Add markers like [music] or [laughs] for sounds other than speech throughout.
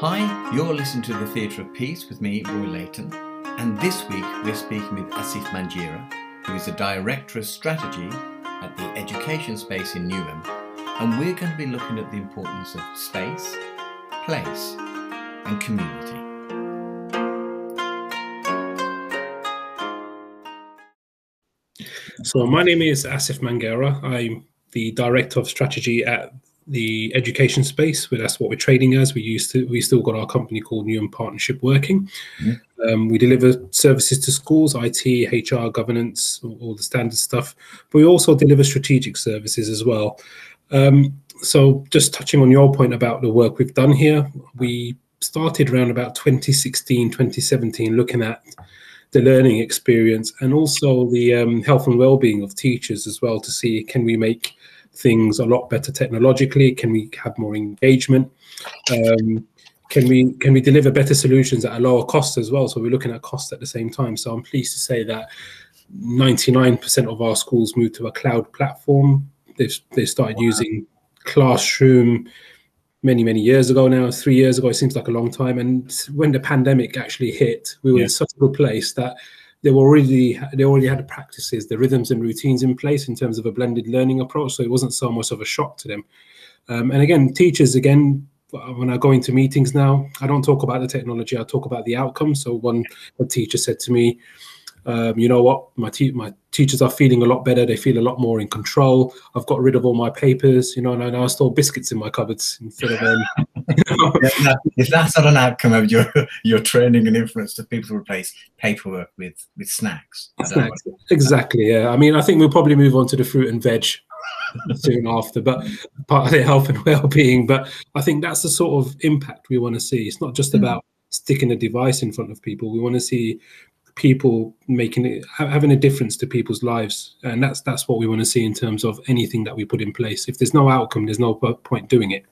Hi, you're listening to the Theatre of Peace with me, Roy Leighton, and this week we're speaking with Asif Mangira, who is the Director of Strategy at the Education Space in Newham, and we're going to be looking at the importance of space, place, and community. So my name is Asif Mangera. I'm the Director of Strategy at the education space. Where that's what we're trading as. We used to. We still got our company called Newham Partnership working. Mm-hmm. Um, we deliver services to schools, IT, HR, governance, all, all, the standard stuff. But we also deliver strategic services as well. Um, so just touching on your point about the work we've done here, we started around about 2016, 2017, looking at the learning experience and also the um, health and well-being of teachers as well to see can we make things a lot better technologically? Can we have more engagement? Um, can we can we deliver better solutions at a lower cost as well? So we're looking at cost at the same time. So I'm pleased to say that 99% of our schools moved to a cloud platform. They've they started wow. using Classroom many many years ago now. Three years ago, it seems like a long time. And when the pandemic actually hit, we were yeah. in such a good place that they were already they already had practices, the rhythms and routines in place in terms of a blended learning approach. So it wasn't so much of a shock to them. Um, and again, teachers again when I go into meetings now, I don't talk about the technology. I talk about the outcome. So one teacher said to me, um, you know what, my te- my teachers are feeling a lot better. They feel a lot more in control. I've got rid of all my papers, you know, and I now store biscuits in my cupboards instead of. Um, [laughs] if that's not an outcome of your your training and influence to people to replace paperwork with with snacks. snacks. Exactly. Yeah. I mean, I think we'll probably move on to the fruit and veg [laughs] soon after, but part of their health and well-being. But I think that's the sort of impact we want to see. It's not just mm. about sticking a device in front of people. We want to see people making it having a difference to people's lives and that's that's what we want to see in terms of anything that we put in place if there's no outcome there's no point doing it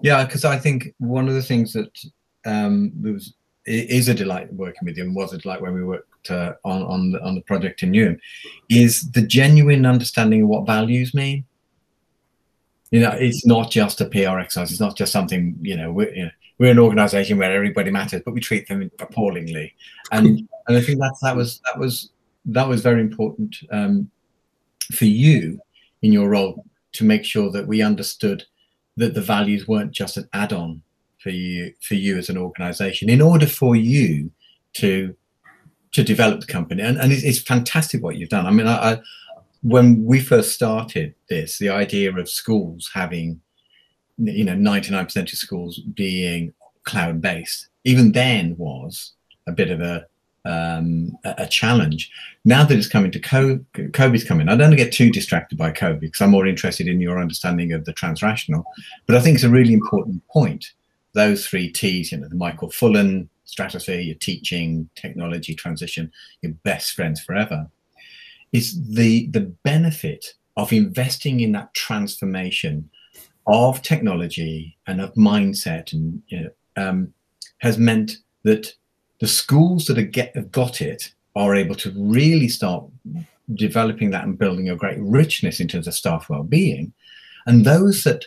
yeah because i think one of the things that um was is a delight working with you and was a delight when we worked uh, on on the, on the project in Newham is the genuine understanding of what values mean you know it's not just a pr exercise it's not just something you know, you know we're an organization where everybody matters, but we treat them appallingly. And and I think that that was that was that was very important um, for you in your role to make sure that we understood that the values weren't just an add-on for you for you as an organization. In order for you to to develop the company, and, and it's, fantastic what you've done. I mean, I, I when we first started this, the idea of schools having you know 99% of schools being cloud based even then was a bit of a um, a challenge. Now that it's coming to COVID, COVID's coming. I don't get too distracted by COVID because I'm more interested in your understanding of the transrational. But I think it's a really important point. Those three T's, you know, the Michael Fullan stratosphere, your teaching, technology, transition, your best friends forever, is the the benefit of investing in that transformation of technology and of mindset and you know, um, has meant that the schools that get, have got it are able to really start developing that and building a great richness in terms of staff well-being. And those that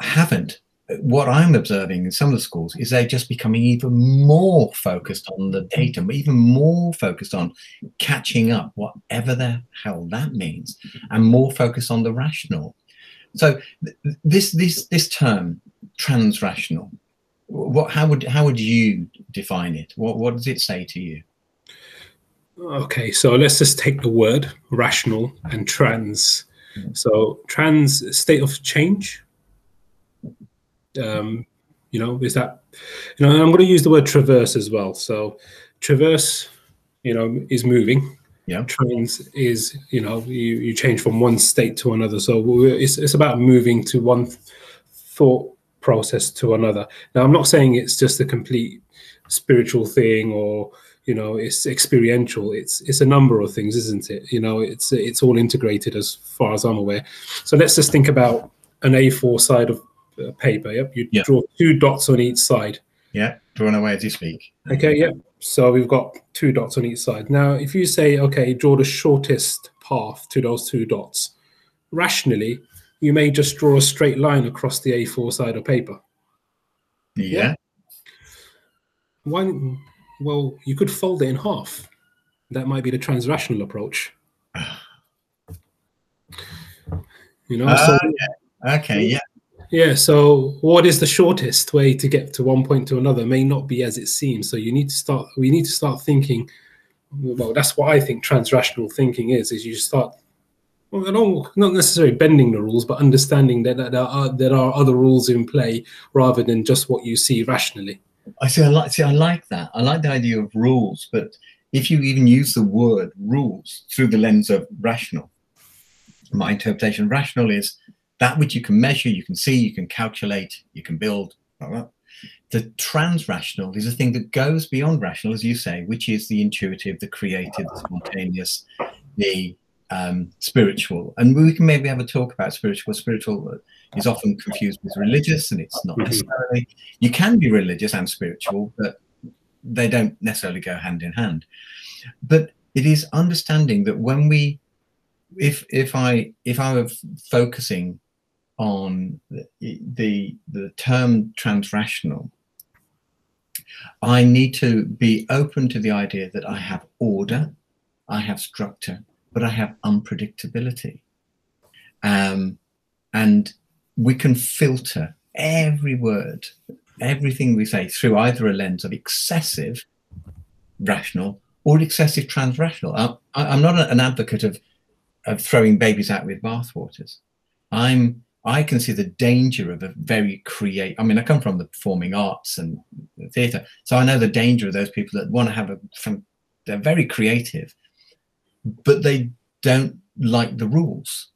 haven't what i'm observing in some of the schools is they're just becoming even more focused on the data even more focused on catching up whatever the hell that means and more focused on the rational. So this this this term transrational, what how would how would you define it? What what does it say to you? Okay, so let's just take the word rational and trans. So trans state of change. Um, you know, is that you know, I'm going to use the word traverse as well. So traverse, you know, is moving yeah trans is you know you, you change from one state to another so it's, it's about moving to one thought process to another. Now i'm not saying it's just a complete spiritual thing or you know it's experiential. It's it's a number of things isn't it? You know it's it's all integrated as far as i'm aware. So let's just think about an a4 side of uh, paper. Yep you yeah. draw two dots on each side. Yeah drawn away as you speak. Okay yep. So we've got two dots on each side. Now, if you say, okay, draw the shortest path to those two dots, rationally, you may just draw a straight line across the A4 side of paper. Yeah. Why? Well, you could fold it in half. That might be the transrational approach. You know. Ah, so, yeah. Okay. Yeah. yeah. So, what is the shortest way to get to one point to another may not be as it seems. So, you need to start. We need to start thinking. Well, that's what I think transrational thinking is. Is you start well, don't, not necessarily bending the rules, but understanding that, that there are there are other rules in play rather than just what you see rationally. I see. I like. See, I like that. I like the idea of rules, but if you even use the word rules through the lens of rational, my interpretation rational is that which you can measure, you can see, you can calculate, you can build. Blah. The transrational is a thing that goes beyond rational, as you say, which is the intuitive, the creative, the spontaneous, the um, spiritual. And we can maybe have a talk about spiritual. Spiritual is often confused with religious, and it's not necessarily. You can be religious and spiritual, but they don't necessarily go hand in hand. But it is understanding that when we, if if I if I were focusing on the the, the term transrational, I need to be open to the idea that I have order, I have structure, but I have unpredictability. Um, and we can filter every word, everything we say through either a lens of excessive rational or excessive transrational. I, am not an advocate of, of throwing babies out with bathwaters. I'm I can see the danger of a very create. I mean, I come from the performing arts and theatre, so I know the danger of those people that want to have a. They're very creative, but they don't like the rules.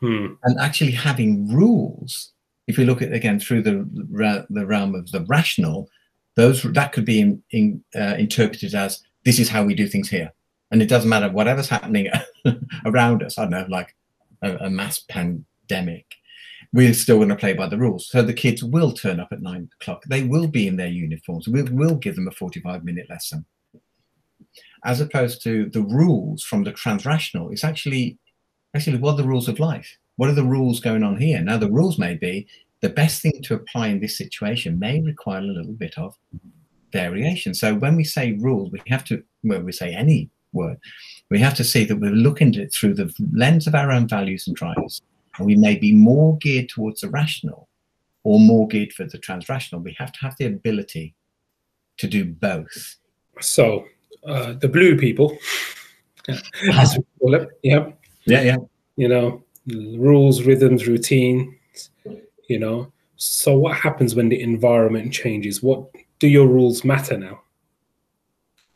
Hmm. And actually, having rules, if we look at again through the the realm of the rational, those that could be in, in, uh, interpreted as this is how we do things here, and it doesn't matter whatever's happening [laughs] around us. I don't know, like a, a mass pandemic. We're still going to play by the rules. So the kids will turn up at nine o'clock. They will be in their uniforms. We will give them a 45 minute lesson as opposed to the rules from the transrational. It's actually actually what are the rules of life? What are the rules going on here? Now the rules may be the best thing to apply in this situation may require a little bit of variation. So when we say rules, we have to when we say any word, we have to see that we're looking at it through the lens of our own values and drives. And we may be more geared towards the rational or more geared for the transrational. We have to have the ability to do both. So uh, the blue people, [laughs] as we call it. Yeah. Yeah, yeah. You know, rules, rhythms, routines. You know. So what happens when the environment changes? What do your rules matter now?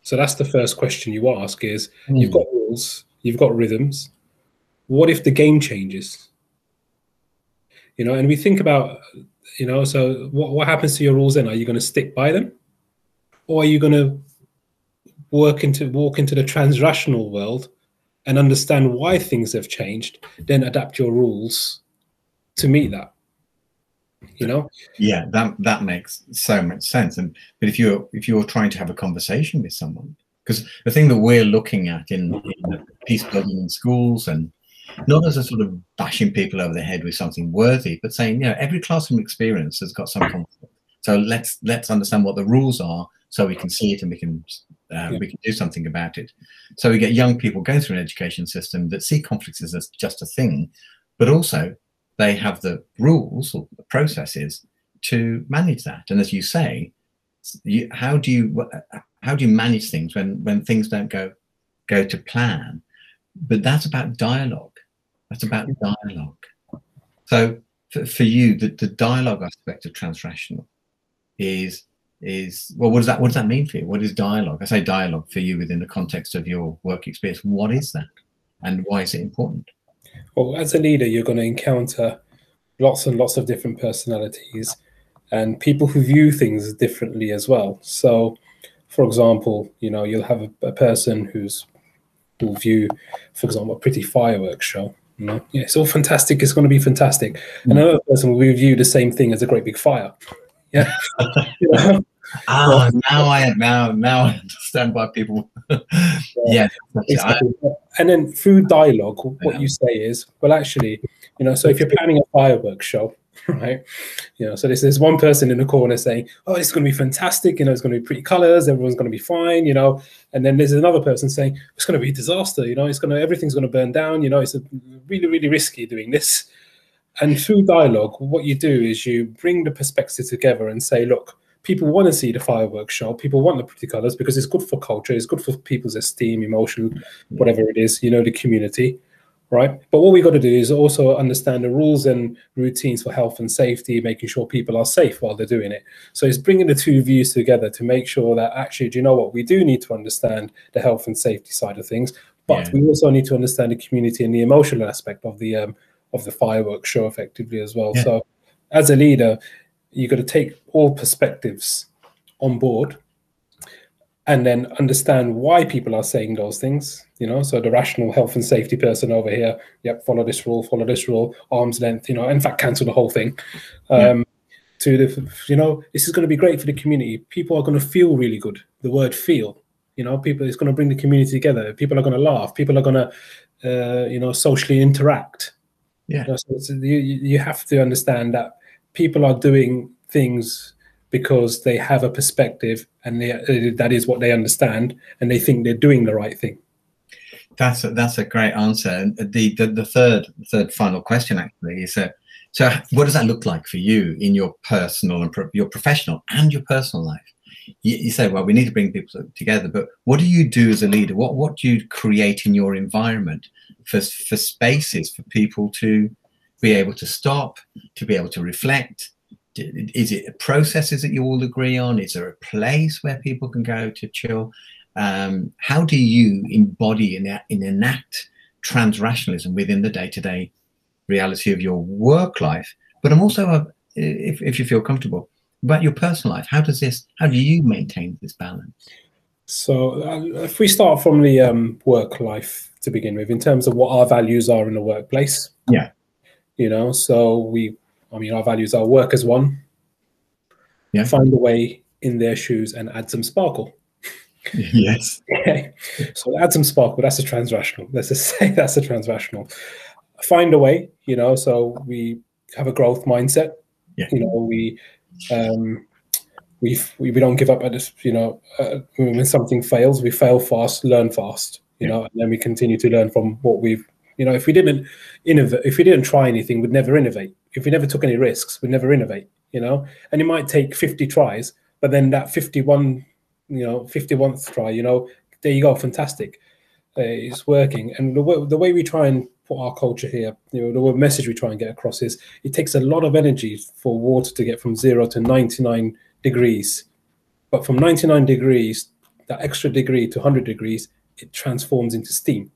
So that's the first question you ask: is mm. you've got rules, you've got rhythms. What if the game changes? You know, and we think about, you know, so what, what happens to your rules then? Are you going to stick by them? Or are you going to work into walk into the transrational world and understand why things have changed, then adapt your rules to meet that. You know? Yeah, that that makes so much sense. And but if you're if you're trying to have a conversation with someone, because the thing that we're looking at in, in peace building in schools and not as a sort of bashing people over the head with something worthy, but saying, you know, every classroom experience has got some conflict. So let's let's understand what the rules are so we can see it and we can uh, yeah. we can do something about it. So we get young people going through an education system that see conflicts as just a thing, but also they have the rules or the processes to manage that. And as you say, you, how do you how do you manage things when when things don't go go to plan? But that's about dialogue. That's about dialogue. So for, for you, the, the dialogue aspect of transrational is is well what does that what does that mean for you? What is dialogue? I say dialogue for you within the context of your work experience. What is that? And why is it important? Well as a leader you're going to encounter lots and lots of different personalities and people who view things differently as well. So for example you know you'll have a, a person who's will view for example a pretty fireworks show you know? yeah it's all fantastic. It's going to be fantastic. Mm. and another person will view the same thing as a great big fire. Yeah. [laughs] [laughs] You know? Ah, now I now now I understand why people. [laughs] yeah, exactly. and then through dialogue, what you say is, well, actually, you know, so if you're planning a fireworks show, [laughs] right? You know, so there's this one person in the corner saying, "Oh, it's going to be fantastic. You know, it's going to be pretty colors. Everyone's going to be fine. You know," and then there's another person saying, "It's going to be a disaster. You know, it's going to everything's going to burn down. You know, it's a, really really risky doing this." And through dialogue, what you do is you bring the perspectives together and say, "Look." People want to see the fireworks show. People want the pretty colors because it's good for culture. It's good for people's esteem, emotion, whatever it is. You know, the community right? But what we got to do is also understand the rules and routines for health and safety, making sure people are safe while they're doing it. So it's bringing the two views together to make sure that actually, do you know what? We do need to understand the health and safety side of things, but yeah. we also need to understand the community and the emotional aspect of the um, of the fireworks show effectively as well. Yeah. So as a leader, you got to take all perspectives on board and then understand why people are saying those things you know? So the rational health and safety person over here yep follow this rule follow this rule arm's length you know in fact cancel the whole thing. Um, yeah. to the you know this is going to be great for the community. People are going to feel really good. The word feel you know? People it's going to bring the community together. People are going to laugh. People are going to uh, you know socially interact. Yeah. You, know, so you, you have to understand that people are doing things because they have a perspective and they, uh, that is what they understand and they think they're doing the right thing. That's a, that's a great answer. And the, the, the third third final question actually is uh, so what does that look like for you in your personal and pro your professional and your personal life? You, you say, well, we need to bring people together, but what do you do as a leader? What what do you create in your environment for for spaces for people to be able to stop, to be able to reflect, is it processes that you all agree on? Is there a place where people can go to chill? Um, how do you embody and, and enact transrationalism within the day-to-day reality of your work life? But I'm also, a, if, if you feel comfortable, about your personal life. How does this? How do you maintain this balance? So, uh, if we start from the um, work life to begin with, in terms of what our values are in the workplace, yeah, you know, so we I mean, our values are work as one, yeah. find a way in their shoes and add some sparkle. [laughs] Yes. okay. So add some sparkle. That's a transrational. Let's just [laughs] say that's a transrational. Find a way, you know, so we have a growth mindset. Yeah. You know, we um we we, we don't give up at this, you know, uh, when something fails, we fail fast, learn fast, you yeah. know, and then we continue to learn from what we've you know, if we didn't innovate, if we didn't try anything, we'd never innovate. If we never took any risks, we'd never innovate. You know, and it might take 50 tries, but then that 51, you know, 51th try, you know, there you go, fantastic. Uh, it's working. And the, the way we try and put our culture here, you know, the message we try and get across is it takes a lot of energy for water to get from zero to 99 degrees. But from 99 degrees, that extra degree to 100 degrees, it transforms into steam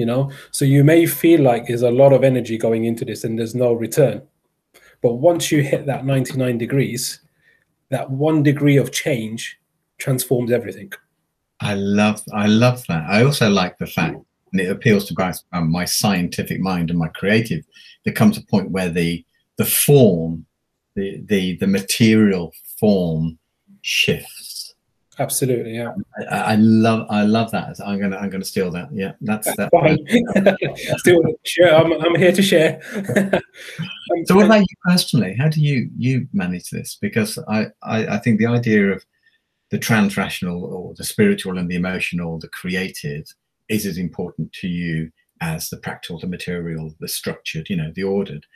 you know? So you may feel like there's a lot of energy going into this and there's no return. But once you hit that 99 degrees that one degree of change transforms everything. I love i love that. I also like the fact and it appeals to my, um, my scientific mind and my creative. There comes a point where the the form the the the material form shifts Absolutely, yeah. I, I, love, I love that. I'm gonna, I'm gonna steal that. Yeah, that's, that's that. [laughs] Still, sure. I'm, I'm here to share. [laughs] so, what about you personally? How do you, you manage this? Because I, I, I think the idea of the transrational or the spiritual and the emotional, the creative, is as important to you as the practical, the material, the structured, you know, the ordered.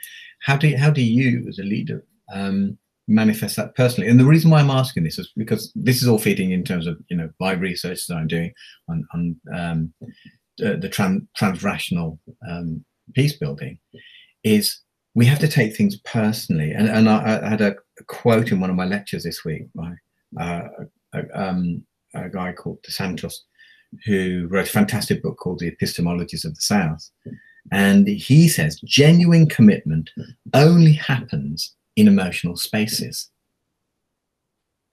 How do you, how do you, as a leader, um, manifest that personally. And the reason why I'm asking this is because this is all feeding in terms of you know my research that I'm doing on, on um, uh, the trans transrational um, peace building is we have to take things personally. And, and I, I had a, a, quote in one of my lectures this week by uh, a, um, a guy called DeSantos, who wrote a fantastic book called The Epistemologies of the South. And he says genuine commitment only happens in emotional spaces.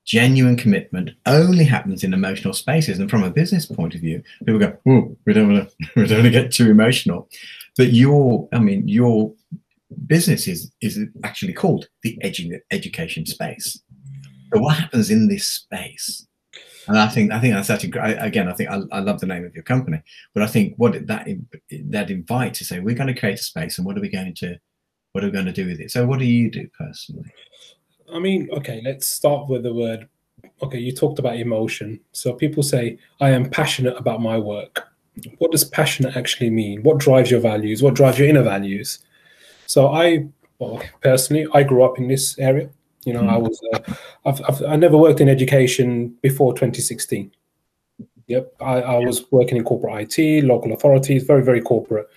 Genuine commitment only happens in emotional spaces. And from a business point of view, people go, oh, we don't want to, [laughs] we don't want to get too emotional. But your, I mean, your business is, is actually called the edu education space. So what happens in this space? And I think I think that's actually. Again, I think I, I, love the name of your company, but I think what that that invites to say we're going to create a space, and what are we going to what are we going to do with it? So, what do you do personally? I mean, okay, let's start with the word. Okay, you talked about emotion. So people say, I am passionate about my work. What does passionate actually mean? What drives your values? What drives your inner values? So I, well, personally, I grew up in this area. You know, mm. I was, uh, I've, I've, I never worked in education before 2016. Yep, I, I was working in corporate IT, local authorities, very, very corporate.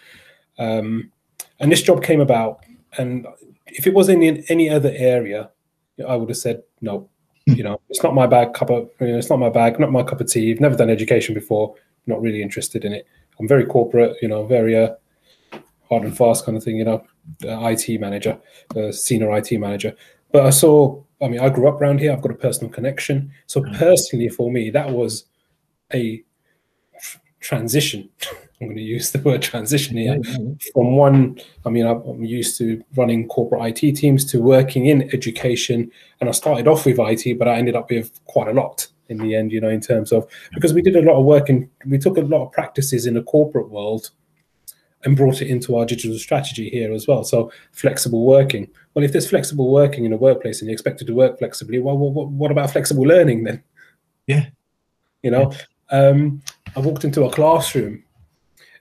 Um, and this job came about, and if it was in, in any other area, I would have said no. Hmm. you know, it's not my bag. Cup of, you know, it's not my bag. Not my cup of tea. I've never done education before. Not really interested in it. I'm very corporate. You know, very uh, hard and fast kind of thing. You know, uh, IT manager, uh, senior IT manager. But I saw. I mean, I grew up around here. I've got a personal connection. So hmm. personally, for me, that was a transition. [laughs] I'm going to use the word transition here from one. I mean, I'm used to running corporate IT teams to working in education, and I started off with IT, but I ended up with quite a lot in the end. You know, in terms of because we did a lot of work and we took a lot of practices in the corporate world and brought it into our digital strategy here as well. So flexible working. Well, if there's flexible working in a workplace and you're expected to work flexibly, well, what, what about flexible learning then? Yeah. You know, um, I walked into a classroom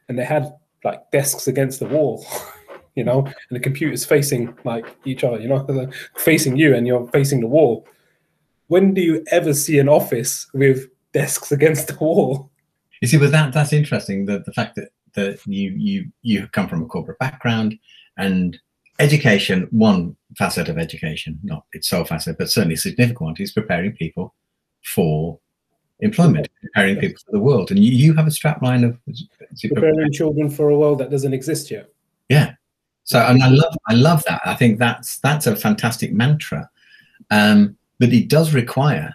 and they had like desks against the wall, [laughs] you know, and the computers facing like each other, you know, [laughs] facing you and you're facing the wall. When do you ever see an office with desks against the wall? You see, but that that's interesting. The the fact that that you you you come from a corporate background and education, one facet of education, not its sole facet, but certainly a significant one, is preparing people for employment, preparing people for the world. And you, you have a strapline of preparing children for a world that doesn't exist yet. Yeah. So and I love I love that. I think that's that's a fantastic mantra. Um, but it does require,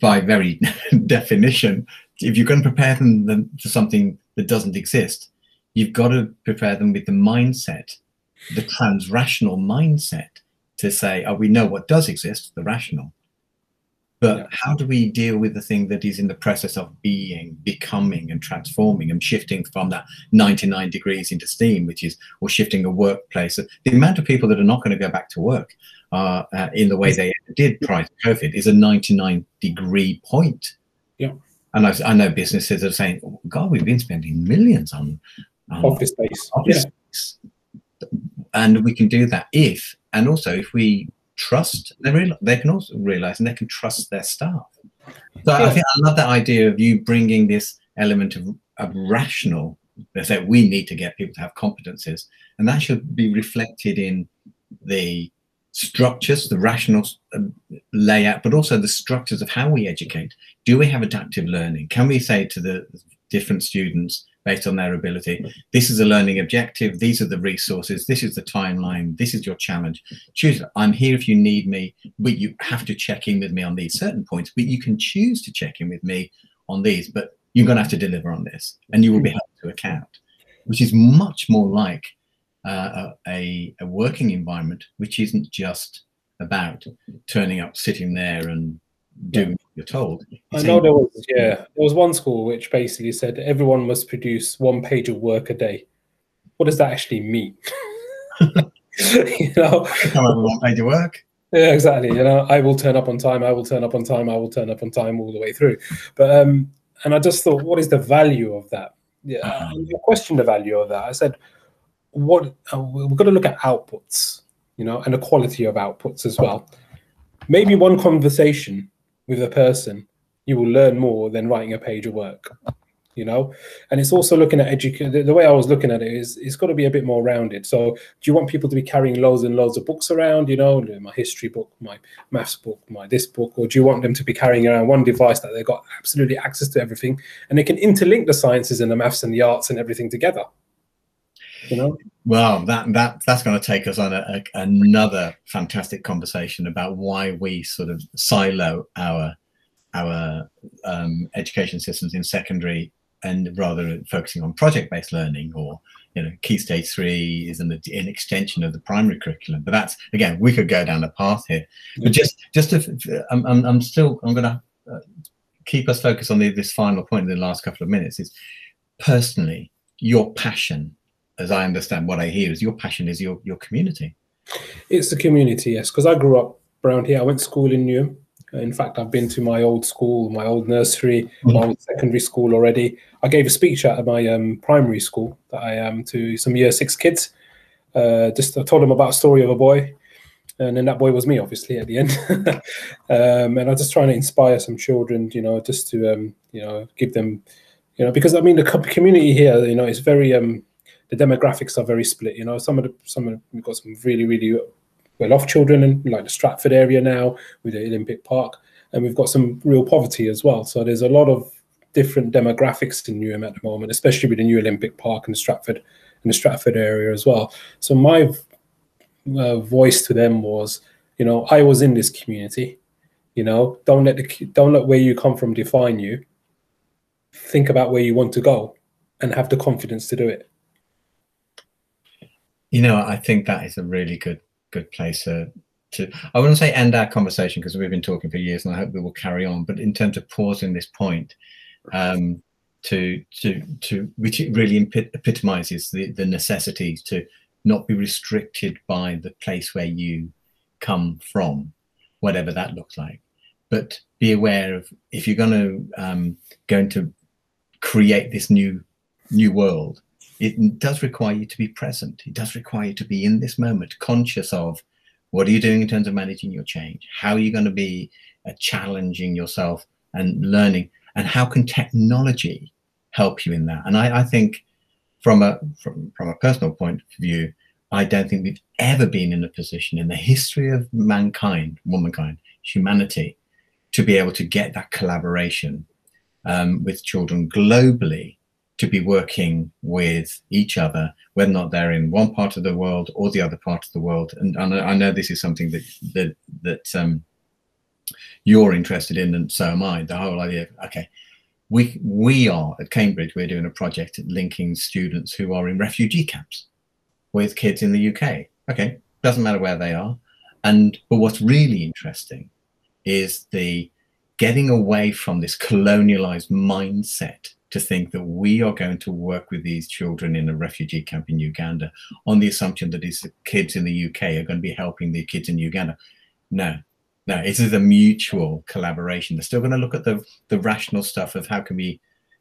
by very [laughs] definition, if you're going to prepare them for something that doesn't exist, you've got to prepare them with the mindset, the transrational mindset, to say, "Oh, we know what does exist, the rational, but yeah. how do we deal with the thing that is in the process of being, becoming, and transforming and shifting from that 99 degrees into steam, which is, or shifting a workplace? The amount of people that are not going to go back to work uh, uh, in the way they did prior to COVID is a 99 degree point. Yeah. And I, I know businesses are saying, oh, God, we've been spending millions on, on office space. Office yeah. space. And we can do that if, and also if we trust. They real, they can also realize and they can trust their staff. So yeah. I think I love that idea of you bringing this element of, of rational. They say we need to get people to have competences, and that should be reflected in the structures, the rational um, layout, but also the structures of how we educate. Do we have adaptive learning? Can we say to the different students, based on their ability. This is a learning objective. These are the resources. This is the timeline. This is your challenge. Choose. I'm here if you need me, but you have to check in with me on these certain points. But you can choose to check in with me on these. But you're going to have to deliver on this, and you will be held to account, which is much more like uh, a, a working environment, which isn't just about turning up, sitting there, and doing you're told. I know there was yeah there was one school which basically said everyone must produce one page of work a day. What does that actually mean? [laughs] you know, come up with one page of work. Yeah, exactly. You know, I will turn up on time. I will turn up on time. I will turn up on time all the way through. But um, and I just thought, what is the value of that? Yeah, uh-huh. you questioned the value of that. I said, what uh, we're going to look at outputs, you know, and the quality of outputs as well. Maybe one conversation with a person, you will learn more than writing a page of work. You know, and it's also looking at education. The, the, way I was looking at it is, it's got to be a bit more rounded. So, do you want people to be carrying loads and loads of books around? You know, my history book, my maths book, my this book, or do you want them to be carrying around one device that they've got absolutely access to everything, and they can interlink the sciences and the maths and the arts and everything together? You know. Well, that that that's going to take us on a, a, another fantastic conversation about why we sort of silo our our um, education systems in secondary and rather focusing on project-based learning or you know key stage three is an, an extension of the primary curriculum. But that's again we could go down a path here. But just just to i'm, I'm, I'm still i'm going to uh, keep us focused on the, this final point in the last couple of minutes is personally your passion as I understand what I hear, is your passion is your your community. It's the community, yes, because I grew up around here. I went to school in Newham. In fact, I've been to my old school, my old nursery, mm-hmm. my old secondary school already. I gave a speech at my um, primary school that I am um, to some year six kids. Uh, just I told them about a story of a boy, and then that boy was me, obviously, at the end. [laughs] um, and I was just trying to inspire some children, you know, just to um, you know give them, you know, because I mean the community here, you know, is very um, the demographics are very split. You know, some of the some of the, we've got some really really well off children in like the Stratford area now with the Olympic Park, and we've got some real poverty as well. So there's a lot of different demographics in Newham at the moment, especially with the new Olympic Park and the Stratford in the Stratford area as well. So my uh, voice to them was, you know, I was in this community. You know, don't let the don't let where you come from define you. Think about where you want to go, and have the confidence to do it. You know, I think that is a really good good place to. to I wouldn't say end our conversation because we've been talking for years, and I hope we will carry on. But in terms of pausing this point, um, to to to which it really epitomizes the the necessity to not be restricted by the place where you come from, whatever that looks like. But be aware of if you're going to um, going to create this new new world, it does require you to be present. It does require you to be in this moment, conscious of what are you doing in terms of managing your change? How are you going to be uh, challenging yourself and learning? And how can technology help you in that? And I, I think from a from, from a personal point of view, I don't think we've ever been in a position in the history of mankind, womankind, humanity, to be able to get that collaboration um, with children globally to be working with each other, whether or not they're in one part of the world or the other part of the world. And, and I know this is something that that that um, you're interested in, and so am I. The whole idea of okay, we we are at Cambridge. We're doing a project linking students who are in refugee camps with kids in the UK. Okay, doesn't matter where they are. And but what's really interesting is the getting away from this colonialized mindset to think that we are going to work with these children in a refugee camp in Uganda on the assumption that these kids in the UK are going to be helping the kids in Uganda. No, no, it is a mutual collaboration. They're still going to look at the, the rational stuff of how can we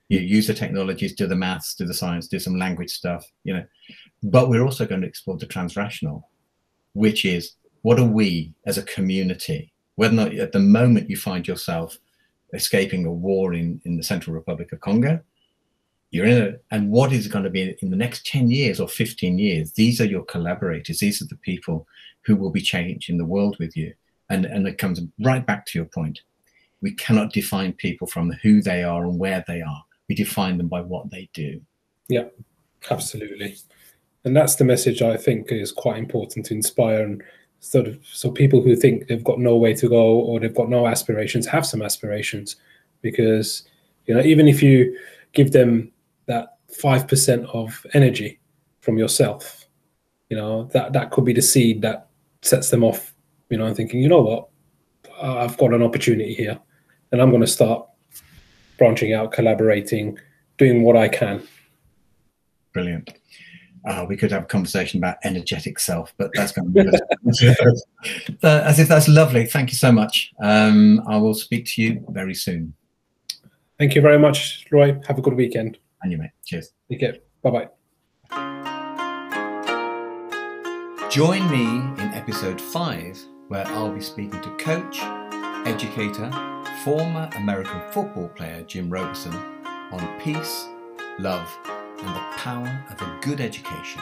you know, use the technologies, do the maths, do the science, do some language stuff, you know. But we're also going to explore the transrational, which is what are we as a community, whether or not at the moment you find yourself escaping a war in, in the Central Republic of Congo. You're in a, and what is going to be in the next 10 years or 15 years? These are your collaborators. These are the people who will be changing the world with you. And, and it comes right back to your point. We cannot define people from who they are and where they are. We define them by what they do. Yeah, absolutely. And that's the message I think is quite important to inspire and sort of so people who think they've got no way to go or they've got no aspirations have some aspirations. Because you know even if you give them that 5% of energy from yourself you know that that could be the seed that sets them off you know and thinking you know what? I've got an opportunity here and i'm going to start branching out collaborating doing what i can. Brilliant uh, we could have a conversation about energetic self, but that's going to be uh, [laughs] Asif that's lovely. Thank you so much. Um, I will speak to you very soon. Thank you very much, Roy. Have a good weekend. And you, mate. Cheers. Take care. Bye bye. Join me in episode five, where I'll be speaking to coach, educator, former American football player Jim Roberson on peace, love, and the power of a good education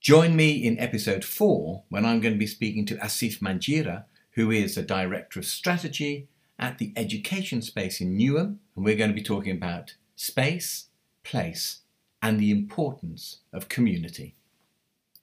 Join me in episode four when I'm going to be speaking to Asif Manjira, who is the Director of Strategy at the Education Space in Newham. And we're going to be talking about space, place, and the importance of community.